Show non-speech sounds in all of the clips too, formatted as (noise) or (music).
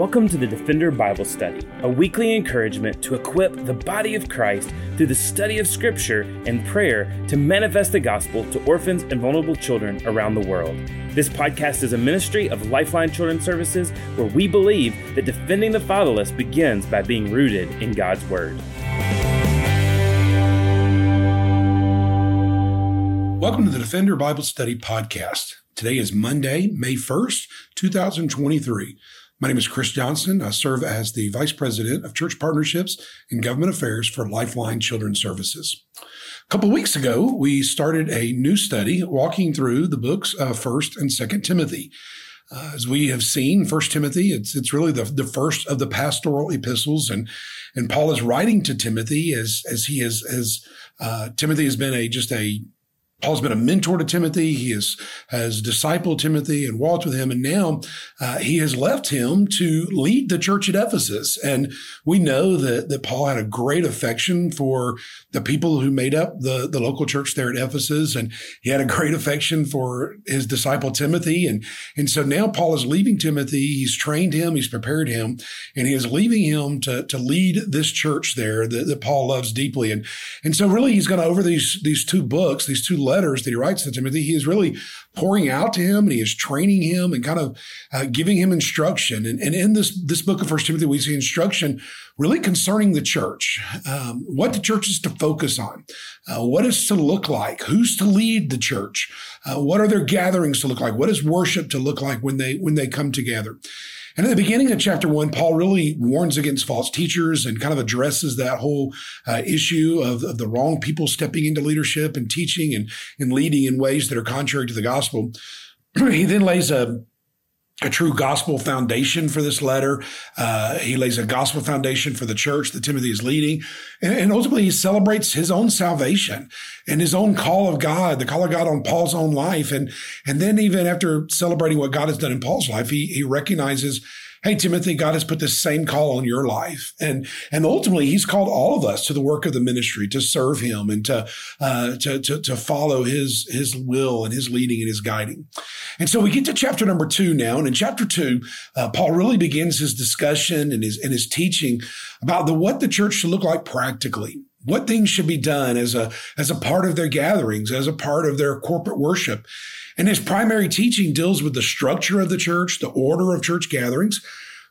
Welcome to the Defender Bible Study, a weekly encouragement to equip the body of Christ through the study of Scripture and prayer to manifest the gospel to orphans and vulnerable children around the world. This podcast is a ministry of Lifeline Children's Services where we believe that defending the fatherless begins by being rooted in God's Word. Welcome to the Defender Bible Study Podcast. Today is Monday, May 1st, 2023. My name is Chris Johnson. I serve as the Vice President of Church Partnerships and Government Affairs for Lifeline Children's Services. A couple weeks ago, we started a new study walking through the books of First and Second Timothy. Uh, as we have seen, First Timothy, it's it's really the, the first of the pastoral epistles, and and Paul is writing to Timothy as as he is as uh, Timothy has been a just a Paul's been a mentor to Timothy. He has, has discipled Timothy and walked with him. And now uh, he has left him to lead the church at Ephesus. And we know that, that Paul had a great affection for the people who made up the, the local church there at Ephesus. And he had a great affection for his disciple Timothy. And, and so now Paul is leaving Timothy. He's trained him. He's prepared him and he is leaving him to, to lead this church there that, that Paul loves deeply. And, and so really he's going to over these, these two books, these two letters that he writes to Timothy, he is really pouring out to him and he is training him and kind of uh, giving him instruction. And, and in this, this book of First Timothy, we see instruction really concerning the church, um, what the church is to focus on, uh, what is to look like, who's to lead the church, uh, what are their gatherings to look like, what is worship to look like when they when they come together. And at the beginning of chapter one, Paul really warns against false teachers and kind of addresses that whole uh, issue of, of, the wrong people stepping into leadership and teaching and, and leading in ways that are contrary to the gospel. (clears throat) he then lays a a true gospel foundation for this letter. Uh, he lays a gospel foundation for the church that Timothy is leading. And, and, ultimately, he celebrates his own salvation and his own call of God, the call of God on Paul's own life. And, and then even after celebrating what God has done in Paul's life, he, he recognizes Hey, Timothy, God has put the same call on your life. And, and ultimately he's called all of us to the work of the ministry, to serve him and to, uh, to, to, to follow his, his will and his leading and his guiding. And so we get to chapter number two now. And in chapter two, uh, Paul really begins his discussion and his, and his teaching about the, what the church should look like practically what things should be done as a as a part of their gatherings as a part of their corporate worship and his primary teaching deals with the structure of the church, the order of church gatherings,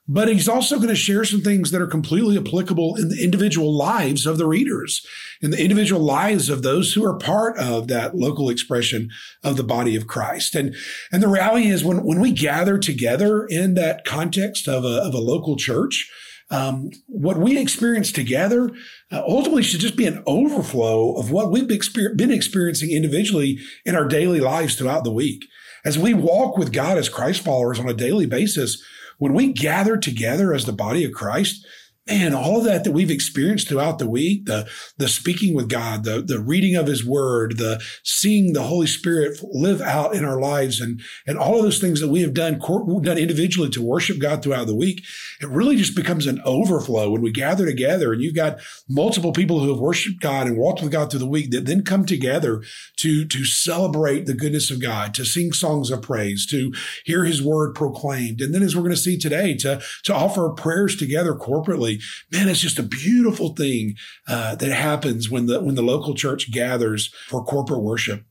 but he's also going to share some things that are completely applicable in the individual lives of the readers, in the individual lives of those who are part of that local expression of the body of Christ. And, and the reality is when, when we gather together in that context of a, of a local church, um, what we experience together uh, ultimately should just be an overflow of what we've been experiencing individually in our daily lives throughout the week. As we walk with God as Christ followers on a daily basis, when we gather together as the body of Christ, man, all of that that we've experienced throughout the week, the, the speaking with God, the, the reading of his word, the seeing the Holy Spirit live out in our lives and, and all of those things that we have done, done individually to worship God throughout the week, it really just becomes an overflow when we gather together and you've got multiple people who have worshiped God and walked with God through the week that then come together to, to celebrate the goodness of God, to sing songs of praise, to hear his word proclaimed. And then as we're going to see today, to, to offer prayers together corporately man, it's just a beautiful thing uh, that happens when the when the local church gathers for corporate worship.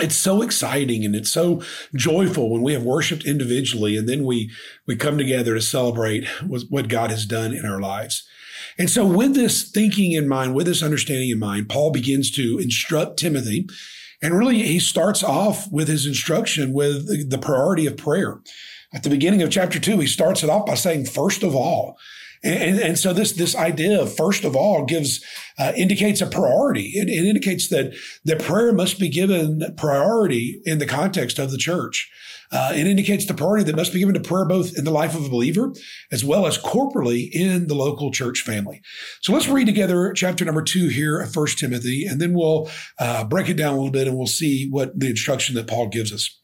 It's so exciting and it's so joyful when we have worshiped individually and then we we come together to celebrate what God has done in our lives. And so, with this thinking in mind, with this understanding in mind, Paul begins to instruct Timothy. And really, he starts off with his instruction with the priority of prayer. At the beginning of chapter two, he starts it off by saying, first of all, and, and, so this this idea of first of all gives uh, indicates a priority. It, it, indicates that that prayer must be given priority in the context of the church. Uh, it indicates the priority that must be given to prayer both in the life of a believer as well as corporally in the local church family. So let's read together chapter number two here of First Timothy, and then we'll uh, break it down a little bit and we'll see what the instruction that Paul gives us.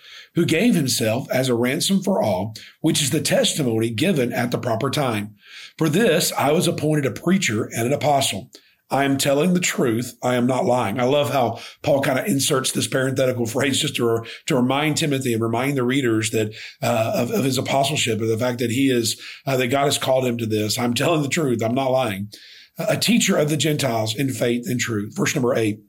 who gave himself as a ransom for all, which is the testimony given at the proper time. For this I was appointed a preacher and an apostle. I am telling the truth. I am not lying. I love how Paul kind of inserts this parenthetical (laughs) phrase just to, to remind Timothy and remind the readers that uh, of, of, his apostleship and the fact that he is uh, that God has called him to this. I'm telling the truth. I'm not lying. A teacher of the Gentiles in faith and truth. Verse number eight.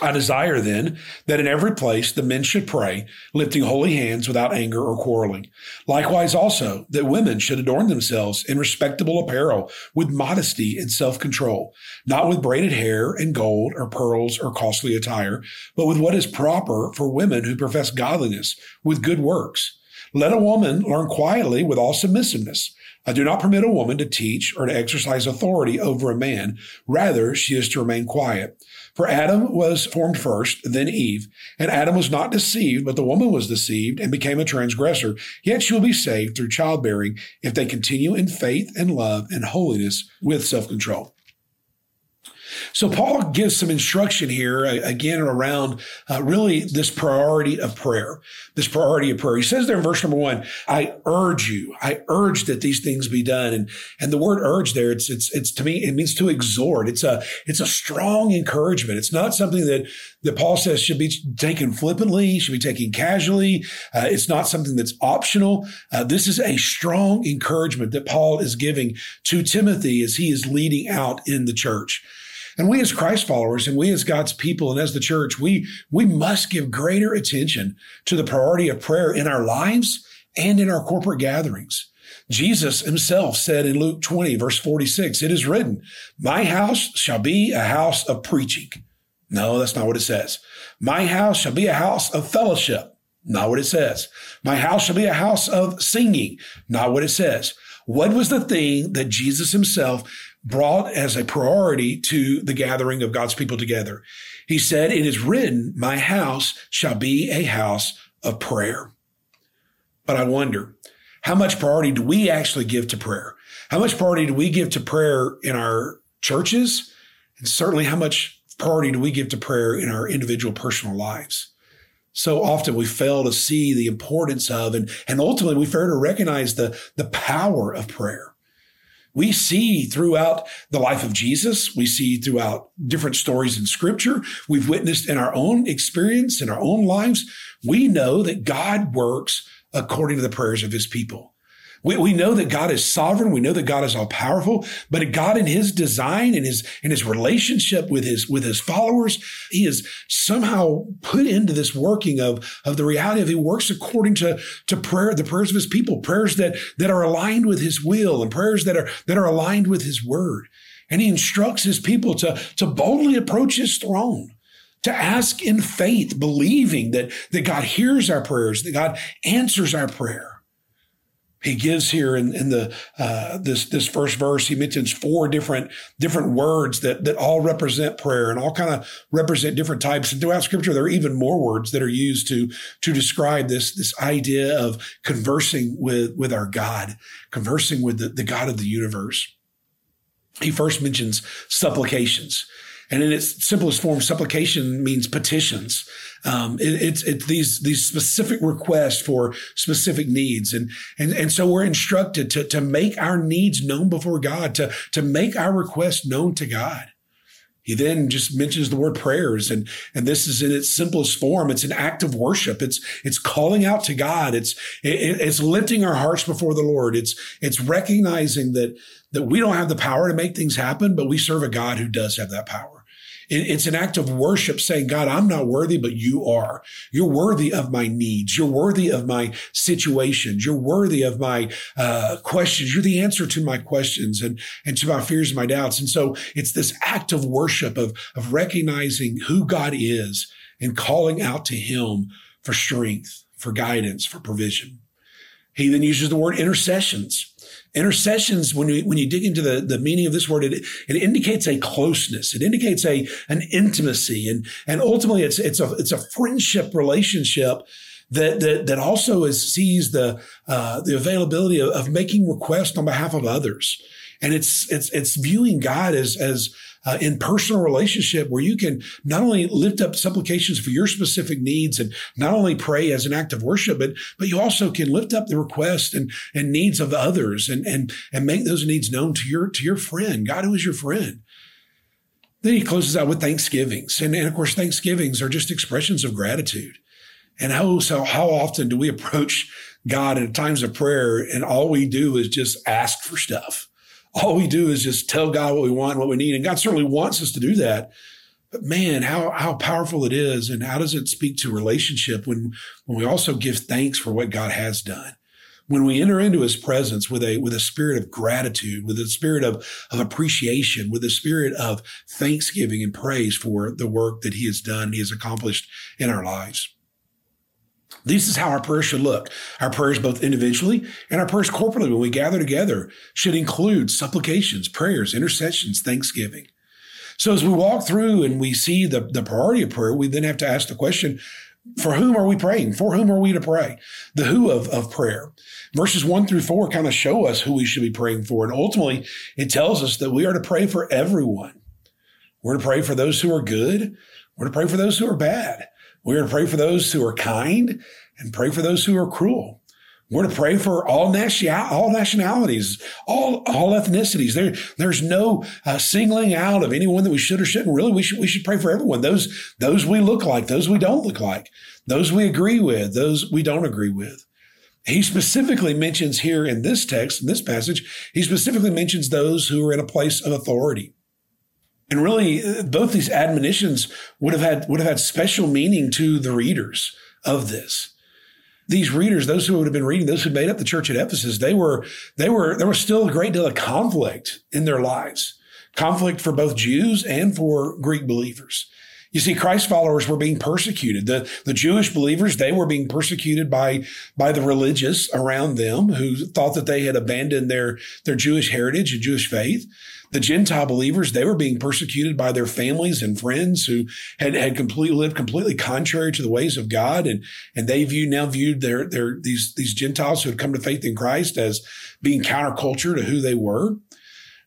I desire then that in every place the men should pray, lifting holy hands without anger or quarreling. Likewise also that women should adorn themselves in respectable apparel with modesty and self-control, not with braided hair and gold or pearls or costly attire, but with what is proper for women who profess godliness with good works. Let a woman learn quietly with all submissiveness. I do not permit a woman to teach or to exercise authority over a man. Rather, she is to remain quiet. For Adam was formed first, then Eve. And Adam was not deceived, but the woman was deceived and became a transgressor. Yet she will be saved through childbearing if they continue in faith and love and holiness with self-control. So Paul gives some instruction here uh, again around uh, really this priority of prayer, this priority of prayer. He says there in verse number one, I urge you, I urge that these things be done. And, and the word urge there, it's, it's, it's to me, it means to exhort. It's a, it's a strong encouragement. It's not something that, that Paul says should be taken flippantly, should be taken casually. Uh, it's not something that's optional. Uh, this is a strong encouragement that Paul is giving to Timothy as he is leading out in the church. And we as Christ followers and we as God's people and as the church, we, we must give greater attention to the priority of prayer in our lives and in our corporate gatherings. Jesus himself said in Luke 20 verse 46, it is written, my house shall be a house of preaching. No, that's not what it says. My house shall be a house of fellowship. Not what it says. My house shall be a house of singing. Not what it says. What was the thing that Jesus himself brought as a priority to the gathering of God's people together. He said, it is written, my house shall be a house of prayer. But I wonder, how much priority do we actually give to prayer? How much priority do we give to prayer in our churches? And certainly how much priority do we give to prayer in our individual personal lives? So often we fail to see the importance of and, and ultimately we fail to recognize the, the power of prayer we see throughout the life of Jesus. We see throughout different stories in scripture. We've witnessed in our own experience, in our own lives. We know that God works according to the prayers of his people. We, we know that God is sovereign. We know that God is all powerful, but God in his design and his, in his relationship with his, with his followers, he is somehow put into this working of, of the reality of he works according to, to prayer, the prayers of his people, prayers that, that are aligned with his will and prayers that are, that are aligned with his word. And he instructs his people to, to boldly approach his throne to ask in faith, believing that, that God hears our prayers, that God answers our prayer he gives here in, in the uh, this this first verse he mentions four different different words that that all represent prayer and all kind of represent different types. And throughout scripture there are even more words that are used to to describe this this idea of conversing with with our god conversing with the, the god of the universe. He first mentions supplications and in its simplest form, supplication means petitions. Um, it, it's it's these these specific requests for specific needs, and and and so we're instructed to to make our needs known before God, to to make our requests known to God. He then just mentions the word prayers and, and this is in its simplest form. It's an act of worship. It's, it's calling out to God. It's, it, it's lifting our hearts before the Lord. It's, it's recognizing that, that we don't have the power to make things happen, but we serve a God who does have that power. It's an act of worship saying, God, I'm not worthy, but you are. You're worthy of my needs. You're worthy of my situations. You're worthy of my uh, questions. You're the answer to my questions and, and to my fears and my doubts. And so it's this act of worship of, of recognizing who God is and calling out to him for strength, for guidance, for provision. He then uses the word intercessions. Intercessions, when you, when you dig into the, the meaning of this word, it, it indicates a closeness. It indicates a, an intimacy. And, and ultimately it's, it's a, it's a friendship relationship that that, that also is, sees the uh, the availability of, of making requests on behalf of others. And it's it's it's viewing God as as uh, in personal relationship where you can not only lift up supplications for your specific needs and not only pray as an act of worship, but but you also can lift up the requests and and needs of others and and and make those needs known to your to your friend, God who is your friend. Then he closes out with thanksgivings. And, and of course, thanksgivings are just expressions of gratitude. And how, so how often do we approach God in times of prayer and all we do is just ask for stuff? All we do is just tell God what we want what we need. And God certainly wants us to do that. But man, how, how powerful it is. And how does it speak to relationship when, when we also give thanks for what God has done? when we enter into his presence with a with a spirit of gratitude with a spirit of, of appreciation with a spirit of thanksgiving and praise for the work that he has done he has accomplished in our lives this is how our prayers should look. Our prayers, both individually and our prayers corporately, when we gather together, should include supplications, prayers, intercessions, thanksgiving. So as we walk through and we see the, the priority of prayer, we then have to ask the question, for whom are we praying? For whom are we to pray? The who of, of prayer. Verses one through four kind of show us who we should be praying for. And ultimately, it tells us that we are to pray for everyone. We're to pray for those who are good. We're to pray for those who are bad. We're to pray for those who are kind and pray for those who are cruel. We're to pray for all, all nationalities, all, all ethnicities. There, there's no uh, singling out of anyone that we should or shouldn't. Really, we should, we should pray for everyone. Those, those we look like, those we don't look like, those we agree with, those we don't agree with. He specifically mentions here in this text, in this passage, he specifically mentions those who are in a place of authority. And really, both these admonitions would have had, would have had special meaning to the readers of this these readers, those who would have been reading, those who made up the church at Ephesus, they were, they were, there was still a great deal of conflict in their lives. Conflict for both Jews and for Greek believers. You see, Christ followers were being persecuted. The, the Jewish believers, they were being persecuted by, by the religious around them who thought that they had abandoned their, their Jewish heritage and Jewish faith. The Gentile believers, they were being persecuted by their families and friends who had, had completely lived completely contrary to the ways of God. And, and they viewed, now viewed their, their, these, these Gentiles who had come to faith in Christ as being counterculture to who they were.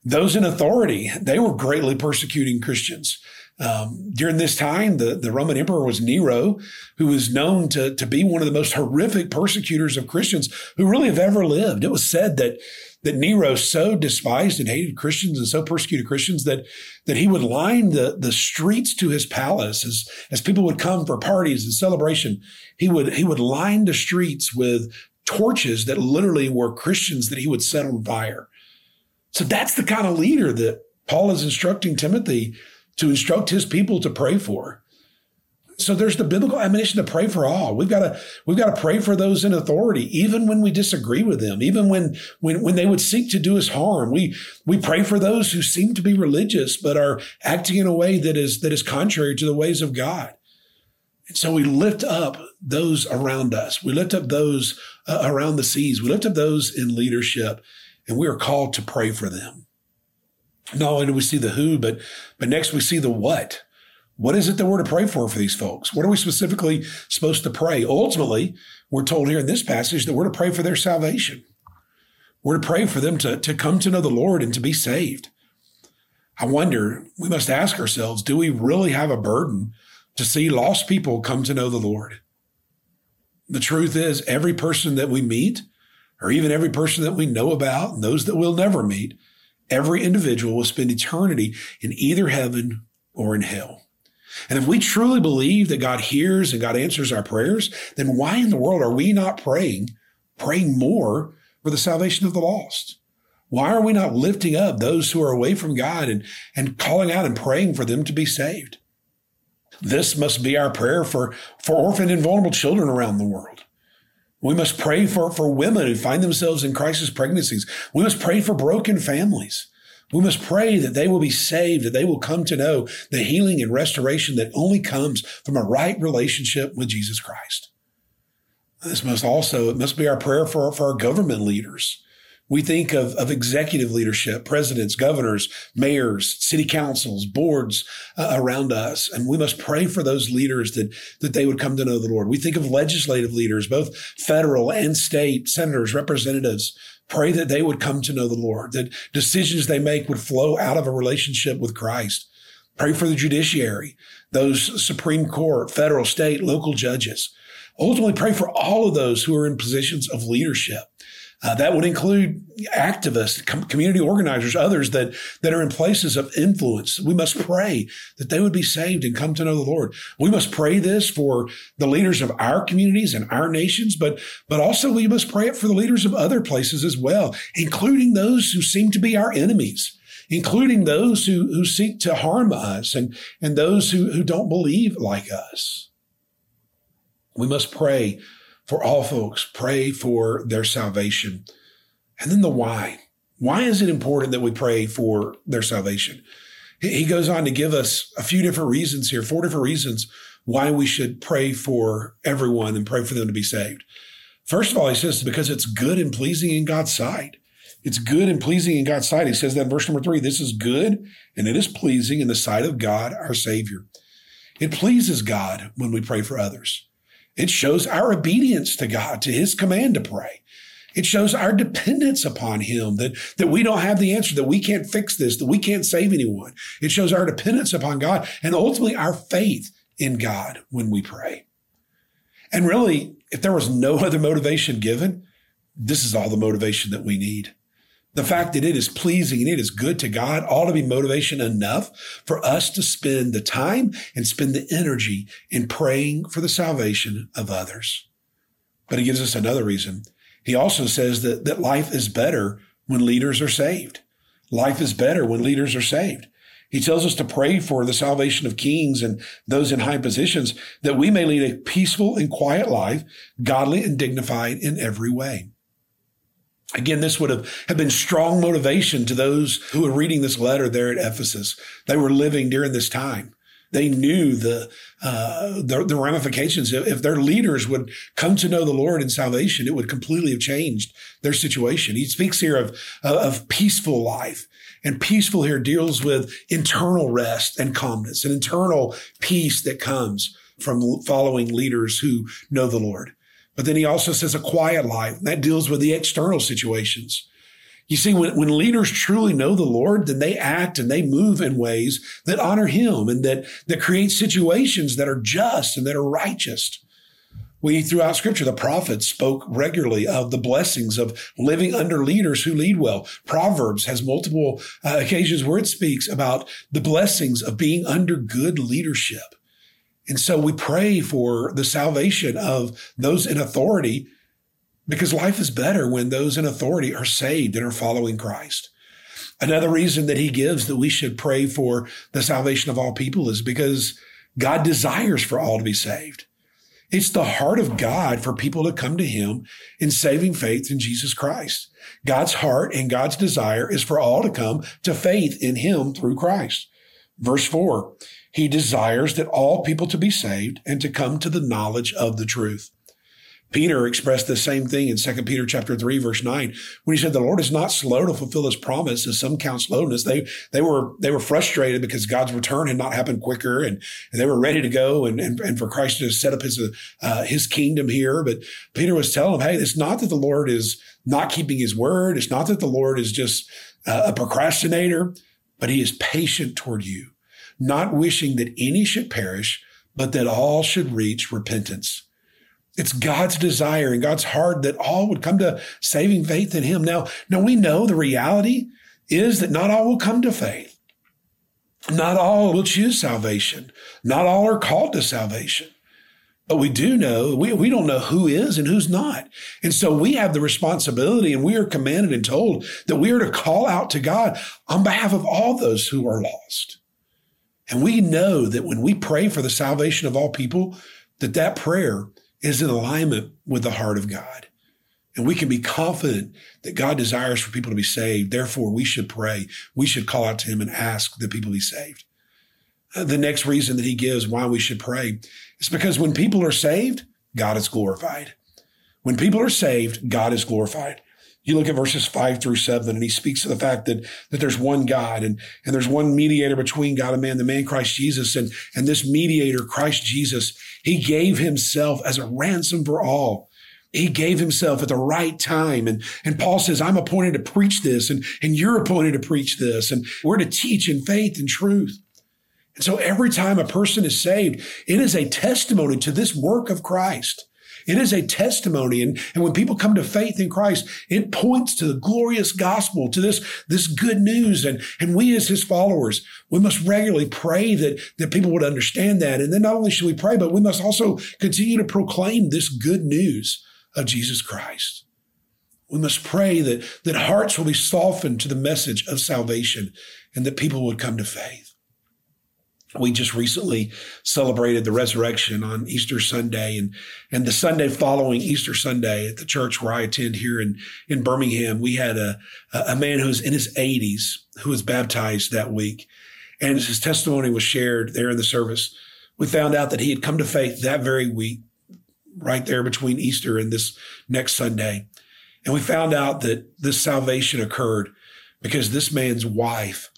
Those in authority, they were greatly persecuting Christians. Um, during this time, the, the Roman emperor was Nero, who was known to, to be one of the most horrific persecutors of Christians who really have ever lived. It was said that that Nero so despised and hated Christians and so persecuted Christians that, that he would line the, the streets to his palace as, as people would come for parties and celebration. He would, he would line the streets with torches that literally were Christians that he would set on fire. So that's the kind of leader that Paul is instructing Timothy to instruct his people to pray for. So there's the biblical admonition to pray for all. We've got to we've got to pray for those in authority, even when we disagree with them, even when when when they would seek to do us harm. We we pray for those who seem to be religious but are acting in a way that is that is contrary to the ways of God. And so we lift up those around us. We lift up those uh, around the seas. We lift up those in leadership, and we are called to pray for them. Not only do we see the who, but but next we see the what. What is it that we're to pray for for these folks? What are we specifically supposed to pray? Ultimately, we're told here in this passage that we're to pray for their salvation. We're to pray for them to, to come to know the Lord and to be saved. I wonder, we must ask ourselves, do we really have a burden to see lost people come to know the Lord? The truth is, every person that we meet, or even every person that we know about, and those that we'll never meet, every individual will spend eternity in either heaven or in hell. And if we truly believe that God hears and God answers our prayers, then why in the world are we not praying, praying more for the salvation of the lost? Why are we not lifting up those who are away from God and, and calling out and praying for them to be saved? This must be our prayer for, for orphaned and vulnerable children around the world. We must pray for, for women who find themselves in crisis pregnancies. We must pray for broken families. We must pray that they will be saved, that they will come to know the healing and restoration that only comes from a right relationship with Jesus Christ. This must also, it must be our prayer for, for our government leaders. We think of, of executive leadership, presidents, governors, mayors, city councils, boards uh, around us. And we must pray for those leaders that, that they would come to know the Lord. We think of legislative leaders, both federal and state, senators, representatives. Pray that they would come to know the Lord, that decisions they make would flow out of a relationship with Christ. Pray for the judiciary, those Supreme Court, federal, state, local judges. Ultimately, pray for all of those who are in positions of leadership. Uh, that would include activists, com- community organizers, others that, that are in places of influence. We must pray that they would be saved and come to know the Lord. We must pray this for the leaders of our communities and our nations, but, but also we must pray it for the leaders of other places as well, including those who seem to be our enemies including those who, who seek to harm us and, and those who, who don't believe like us. We must pray for all folks, pray for their salvation. And then the why. Why is it important that we pray for their salvation? He goes on to give us a few different reasons here, four different reasons why we should pray for everyone and pray for them to be saved. First of all, he says because it's good and pleasing in God's sight. It's good and pleasing in God's sight. He says that in verse number three, this is good and it is pleasing in the sight of God, our Savior. It pleases God when we pray for others. It shows our obedience to God, to his command to pray. It shows our dependence upon him that, that we don't have the answer, that we can't fix this, that we can't save anyone. It shows our dependence upon God and ultimately our faith in God when we pray. And really, if there was no (laughs) other motivation given, this is all the motivation that we need. The fact that it is pleasing and it is good to God ought to be motivation enough for us to spend the time and spend the energy in praying for the salvation of others. But he gives us another reason. He also says that, that life is better when leaders are saved. Life is better when leaders are saved. He tells us to pray for the salvation of kings and those in high positions that we may lead a peaceful and quiet life, godly and dignified in every way. Again, this would have, have been strong motivation to those who were reading this letter there at Ephesus. They were living during this time. They knew the, uh, the, the ramifications. If their leaders would come to know the Lord in salvation, it would completely have changed their situation. He speaks here of, of peaceful life. And peaceful here deals with internal rest and calmness, an internal peace that comes from following leaders who know the Lord. But then he also says a quiet life. That deals with the external situations. You see, when, when leaders truly know the Lord, then they act and they move in ways that honor him and that, that create situations that are just and that are righteous. We, throughout scripture, the prophets spoke regularly of the blessings of living under leaders who lead well. Proverbs has multiple uh, occasions where it speaks about the blessings of being under good leadership. And so we pray for the salvation of those in authority because life is better when those in authority are saved and are following Christ. Another reason that he gives that we should pray for the salvation of all people is because God desires for all to be saved. It's the heart of God for people to come to him in saving faith in Jesus Christ. God's heart and God's desire is for all to come to faith in him through Christ. Verse four, he desires that all people to be saved and to come to the knowledge of the truth. Peter expressed the same thing in 2 Peter chapter 3, verse 9, when he said, The Lord is not slow to fulfill his promise, as some count slowness. They they were they were frustrated because God's return had not happened quicker and, and they were ready to go and, and, and for Christ to set up his uh, his kingdom here. But Peter was telling them, hey, it's not that the Lord is not keeping his word. It's not that the Lord is just uh, a procrastinator, but he is patient toward you not wishing that any should perish, but that all should reach repentance. It's God's desire and God's heart that all would come to saving faith in him. Now, now we know the reality is that not all will come to faith. Not all will choose salvation. Not all are called to salvation. But we do know, we, we don't know who is and who's not. And so we have the responsibility and we are commanded and told that we are to call out to God on behalf of all those who are lost. And we know that when we pray for the salvation of all people, that that prayer is in alignment with the heart of God. And we can be confident that God desires for people to be saved. Therefore, we should pray. We should call out to him and ask that people be saved. Uh, the next reason that he gives why we should pray is because when people are saved, God is glorified. When people are saved, God is glorified. You look at verses five through seven, and he speaks of the fact that, that there's one God and, and there's one mediator between God and man, the man Christ Jesus. And, and this mediator, Christ Jesus, he gave himself as a ransom for all. He gave himself at the right time. And, and Paul says, I'm appointed to preach this and, and you're appointed to preach this. And we're to teach in faith and truth. And so every time a person is saved, it is a testimony to this work of Christ. It is a testimony. And, and when people come to faith in Christ, it points to the glorious gospel, to this, this good news. And, and we as his followers, we must regularly pray that, that people would understand that. And then not only should we pray, but we must also continue to proclaim this good news of Jesus Christ. We must pray that, that hearts will be softened to the message of salvation and that people would come to faith. We just recently celebrated the resurrection on Easter Sunday and, and the Sunday following Easter Sunday at the church where I attend here in, in Birmingham, we had a, a man who was in his eighties who was baptized that week. And his testimony was shared there in the service. We found out that he had come to faith that very week, right there between Easter and this next Sunday. And we found out that this salvation occurred because this man's wife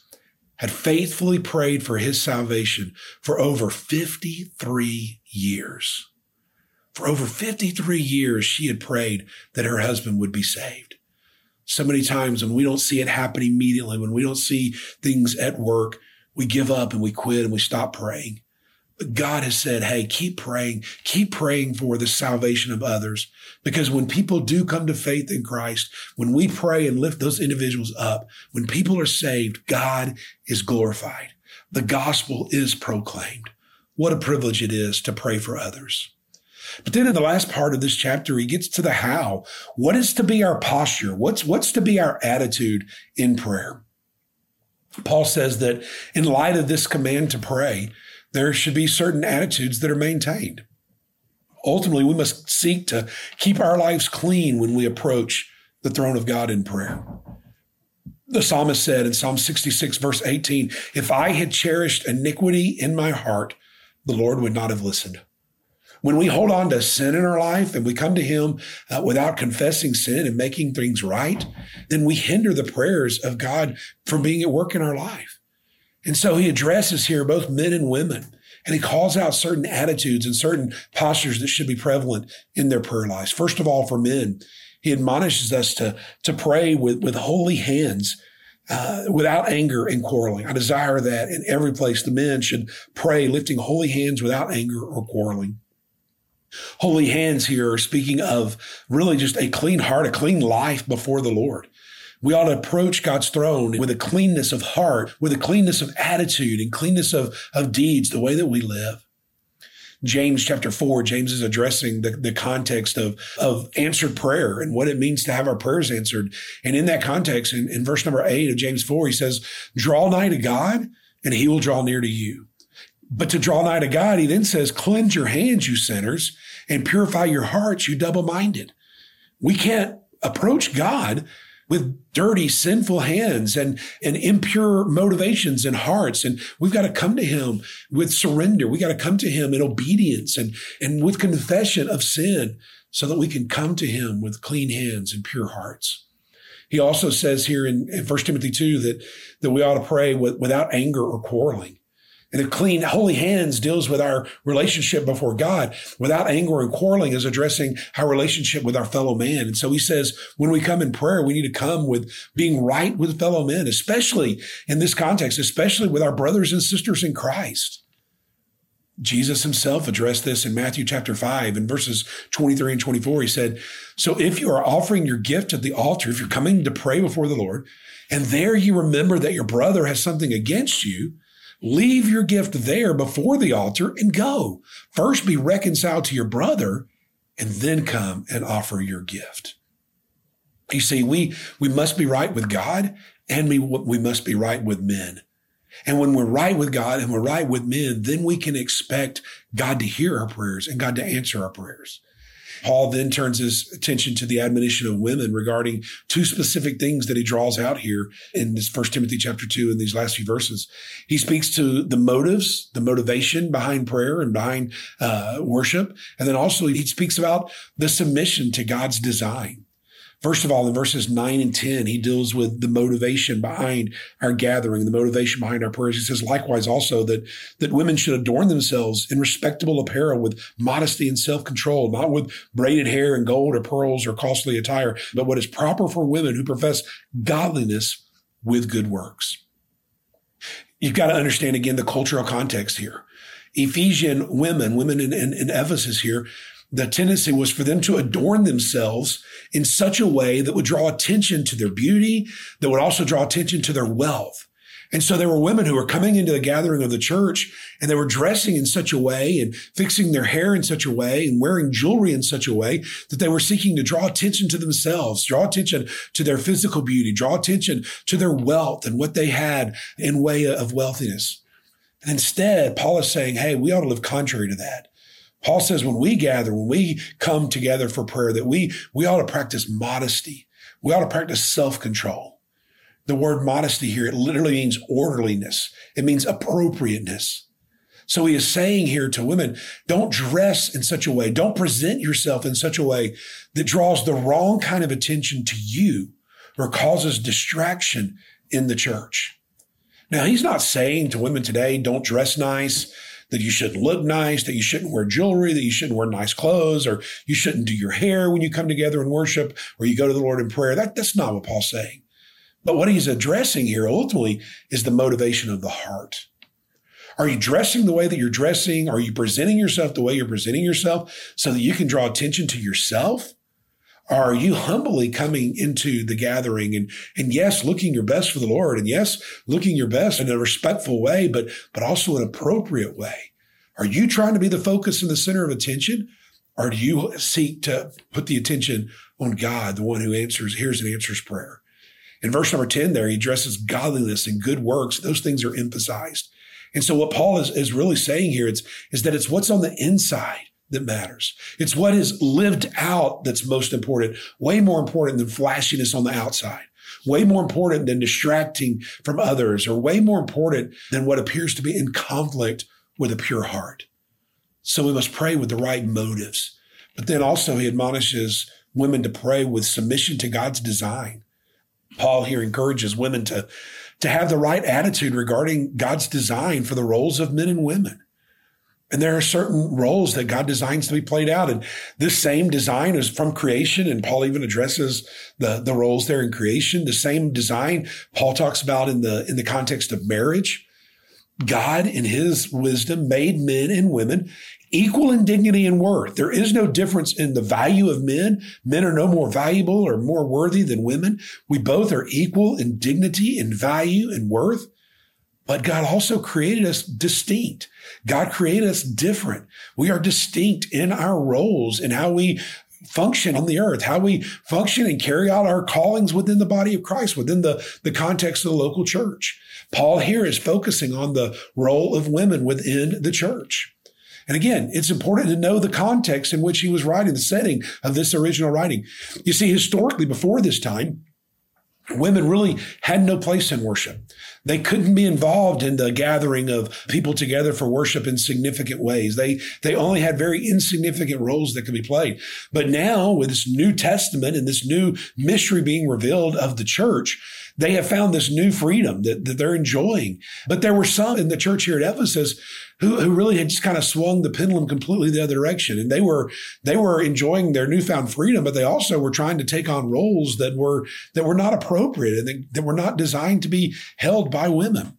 had faithfully prayed for his salvation for over 53 years. For over 53 years, she had prayed that her husband would be saved. So many times when we don't see it happen immediately, when we don't see things at work, we give up and we quit and we stop praying. God has said, Hey, keep praying, keep praying for the salvation of others. Because when people do come to faith in Christ, when we pray and lift those individuals up, when people are saved, God is glorified. The gospel is proclaimed. What a privilege it is to pray for others. But then in the last part of this chapter, he gets to the how. What is to be our posture? What's, what's to be our attitude in prayer? Paul says that in light of this command to pray, there should be certain attitudes that are maintained. Ultimately, we must seek to keep our lives clean when we approach the throne of God in prayer. The psalmist said in Psalm 66, verse 18, If I had cherished iniquity in my heart, the Lord would not have listened. When we hold on to sin in our life and we come to Him uh, without confessing sin and making things right, then we hinder the prayers of God from being at work in our life. And so he addresses here both men and women, and he calls out certain attitudes and certain postures that should be prevalent in their prayer lives. First of all, for men, he admonishes us to, to pray with, with holy hands, uh, without anger and quarreling. I desire that in every place the men should pray lifting holy hands without anger or quarreling. Holy hands here are speaking of really just a clean heart, a clean life before the Lord. We ought to approach God's throne with a cleanness of heart, with a cleanness of attitude and cleanness of, of deeds, the way that we live. James chapter four, James is addressing the, the context of, of answered prayer and what it means to have our prayers answered. And in that context, in, in verse number eight of James four, he says, draw nigh to God and he will draw near to you. But to draw nigh to God, he then says, cleanse your hands, you sinners, and purify your hearts, you double minded. We can't approach God with dirty, sinful hands and, and impure motivations and hearts. And we've got to come to him with surrender. We got to come to him in obedience and, and with confession of sin so that we can come to him with clean hands and pure hearts. He also says here in, in 1 Timothy 2 that, that we ought to pray with, without anger or quarreling. And the clean, holy hands deals with our relationship before God without anger and quarreling is addressing our relationship with our fellow man. And so he says, when we come in prayer, we need to come with being right with fellow men, especially in this context, especially with our brothers and sisters in Christ. Jesus himself addressed this in Matthew chapter 5 in verses 23 and 24. He said, So if you are offering your gift at the altar, if you're coming to pray before the Lord, and there you remember that your brother has something against you, Leave your gift there before the altar and go. First be reconciled to your brother and then come and offer your gift. You see, we, we must be right with God and we, we must be right with men. And when we're right with God and we're right with men, then we can expect God to hear our prayers and God to answer our prayers. Paul then turns his attention to the admonition of women regarding two specific things that he draws out here in this first Timothy chapter two in these last few verses. He speaks to the motives, the motivation behind prayer and behind uh, worship. And then also he speaks about the submission to God's design. First of all, in verses 9 and 10, he deals with the motivation behind our gathering, the motivation behind our prayers. He says likewise also that, that women should adorn themselves in respectable apparel with modesty and self-control, not with braided hair and gold or pearls or costly attire, but what is proper for women who profess godliness with good works. You've got to understand again the cultural context here. Ephesian women, women in, in, in Ephesus here, the tendency was for them to adorn themselves in such a way that would draw attention to their beauty, that would also draw attention to their wealth. And so there were women who were coming into the gathering of the church and they were dressing in such a way and fixing their hair in such a way and wearing jewelry in such a way that they were seeking to draw attention to themselves, draw attention to their physical beauty, draw attention to their wealth and what they had in way of wealthiness. And instead, Paul is saying, Hey, we ought to live contrary to that. Paul says when we gather, when we come together for prayer, that we, we ought to practice modesty. We ought to practice self-control. The word modesty here, it literally means orderliness. It means appropriateness. So he is saying here to women, don't dress in such a way, don't present yourself in such a way that draws the wrong kind of attention to you or causes distraction in the church. Now, he's not saying to women today, don't dress nice, that you shouldn't look nice, that you shouldn't wear jewelry, that you shouldn't wear nice clothes, or you shouldn't do your hair when you come together and worship, or you go to the Lord in prayer. That, that's not what Paul's saying. But what he's addressing here ultimately is the motivation of the heart. Are you dressing the way that you're dressing? Are you presenting yourself the way you're presenting yourself so that you can draw attention to yourself? Are you humbly coming into the gathering and, and yes, looking your best for the Lord and yes, looking your best in a respectful way, but, but also an appropriate way? Are you trying to be the focus and the center of attention? Or do you seek to put the attention on God, the one who answers, hears and answers prayer? In verse number 10 there, he addresses godliness and good works. Those things are emphasized. And so what Paul is, is really saying here is, is that it's what's on the inside that matters. It's what is lived out that's most important, way more important than flashiness on the outside, way more important than distracting from others, or way more important than what appears to be in conflict with a pure heart. So we must pray with the right motives. But then also he admonishes women to pray with submission to God's design. Paul here encourages women to, to have the right attitude regarding God's design for the roles of men and women. And there are certain roles that God designs to be played out. And this same design is from creation. And Paul even addresses the, the roles there in creation. The same design Paul talks about in the, in the context of marriage. God, in his wisdom, made men and women equal in dignity and worth. There is no difference in the value of men. Men are no more valuable or more worthy than women. We both are equal in dignity and value and worth. But God also created us distinct. God created us different. We are distinct in our roles and how we function on the earth, how we function and carry out our callings within the body of Christ, within the, the context of the local church. Paul here is focusing on the role of women within the church. And again, it's important to know the context in which he was writing, the setting of this original writing. You see, historically, before this time, women really had no place in worship. They couldn't be involved in the gathering of people together for worship in significant ways. They, they only had very insignificant roles that could be played. But now with this New Testament and this new mystery being revealed of the church, they have found this new freedom that, that they're enjoying. But there were some in the church here at Ephesus who, who really had just kind of swung the pendulum completely the other direction. And they were, they were enjoying their newfound freedom, but they also were trying to take on roles that were, that were not appropriate and that, that were not designed to be held by women.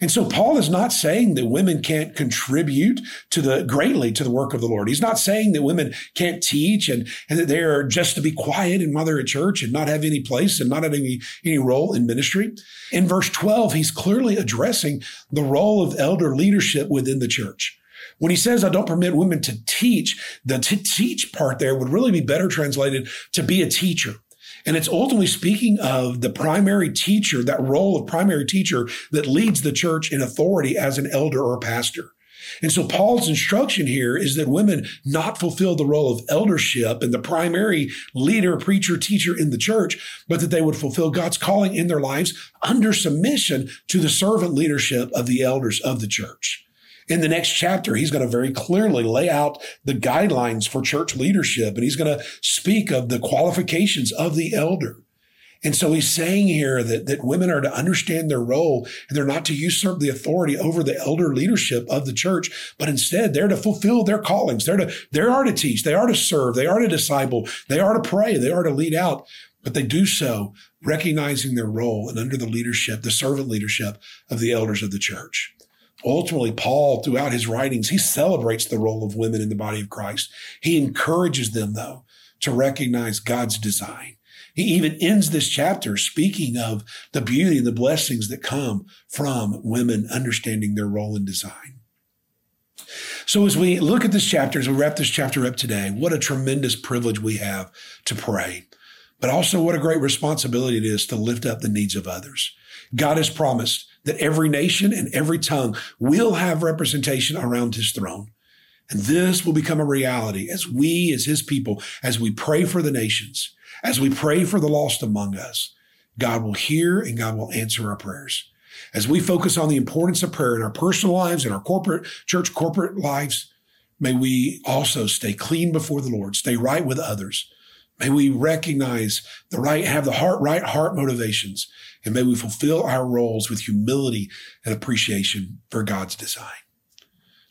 And so Paul is not saying that women can't contribute to the greatly to the work of the Lord. He's not saying that women can't teach and, and that they are just to be quiet and mother at church and not have any place and not have any, any role in ministry. In verse 12, he's clearly addressing the role of elder leadership within the church. When he says, I don't permit women to teach, the to teach part there would really be better translated to be a teacher. And it's ultimately speaking of the primary teacher, that role of primary teacher that leads the church in authority as an elder or pastor. And so Paul's instruction here is that women not fulfill the role of eldership and the primary leader, preacher, teacher in the church, but that they would fulfill God's calling in their lives under submission to the servant leadership of the elders of the church. In the next chapter, he's going to very clearly lay out the guidelines for church leadership and he's going to speak of the qualifications of the elder. And so he's saying here that, that women are to understand their role and they're not to usurp the authority over the elder leadership of the church, but instead they're to fulfill their callings. They're to, they are to teach. They are to serve. They are to disciple. They are to pray. They are to lead out, but they do so recognizing their role and under the leadership, the servant leadership of the elders of the church. Ultimately, Paul, throughout his writings, he celebrates the role of women in the body of Christ. He encourages them, though, to recognize God's design he even ends this chapter speaking of the beauty and the blessings that come from women understanding their role in design. So, as we look at this chapter, as we wrap this chapter up today, what a tremendous privilege we have to pray, but also what a great responsibility it is to lift up the needs of others. God has promised that every nation and every tongue will have representation around his throne. And this will become a reality as we, as his people, as we pray for the nations, as we pray for the lost among us, God will hear and God will answer our prayers. As we focus on the importance of prayer in our personal lives and our corporate church corporate lives, may we also stay clean before the Lord, stay right with others. May we recognize the right, have the heart, right heart motivations, and may we fulfill our roles with humility and appreciation for God's design.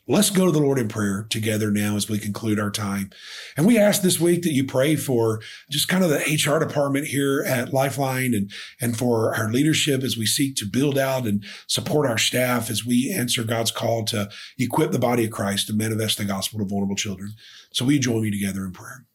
Let's go to the Lord in prayer together now as we conclude our time. And we ask this week that you pray for just kind of the HR department here at Lifeline and, and for our leadership as we seek to build out and support our staff as we answer God's call to equip the body of Christ to manifest the gospel to vulnerable children. So we join me together in prayer.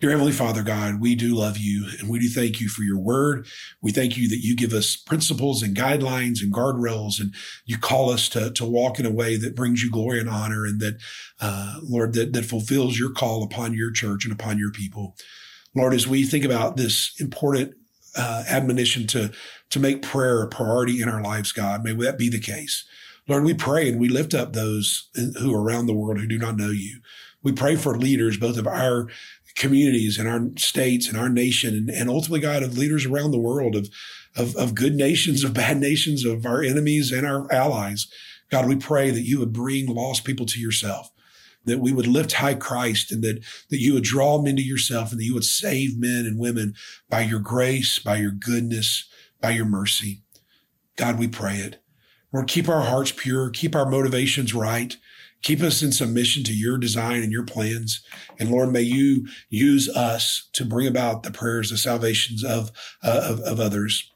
Dear Heavenly Father, God, we do love you and we do thank you for your word. We thank you that you give us principles and guidelines and guardrails and you call us to, to walk in a way that brings you glory and honor and that, uh, Lord, that, that fulfills your call upon your church and upon your people. Lord, as we think about this important uh, admonition to, to make prayer a priority in our lives, God, may that be the case. Lord, we pray and we lift up those who are around the world who do not know you. We pray for leaders, both of our communities and our states and our nation and, and ultimately God of leaders around the world of, of, of good nations, (laughs) of bad nations, of our enemies and our allies. God, we pray that you would bring lost people to yourself, that we would lift high Christ and that, that you would draw them into yourself and that you would save men and women by your grace, by your goodness, by your mercy. God, we pray it. Lord, keep our hearts pure, keep our motivations right. Keep us in submission to your design and your plans. And Lord, may you use us to bring about the prayers, the salvations of, uh, of, of others.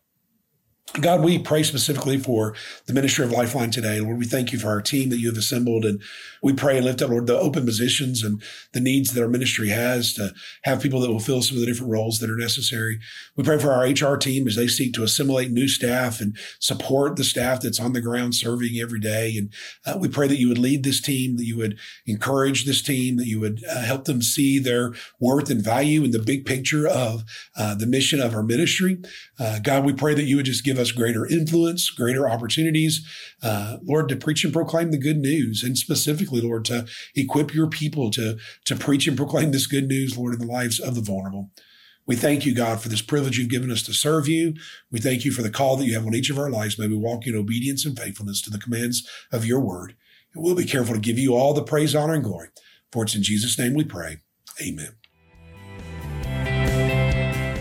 God, we pray specifically for the ministry of Lifeline today. Lord, we thank you for our team that you have assembled. And we pray and lift up, Lord, the open positions and the needs that our ministry has to have people that will fill some of the different roles that are necessary. We pray for our HR team as they seek to assimilate new staff and support the staff that's on the ground serving every day. And uh, we pray that you would lead this team, that you would encourage this team, that you would uh, help them see their worth and value in the big picture of uh, the mission of our ministry. Uh, God, we pray that you would just give us greater influence, greater opportunities, uh, Lord, to preach and proclaim the good news, and specifically, Lord, to equip your people to, to preach and proclaim this good news, Lord, in the lives of the vulnerable. We thank you, God, for this privilege you've given us to serve you. We thank you for the call that you have on each of our lives. May we walk in obedience and faithfulness to the commands of your word. And we'll be careful to give you all the praise, honor, and glory. For it's in Jesus' name we pray. Amen.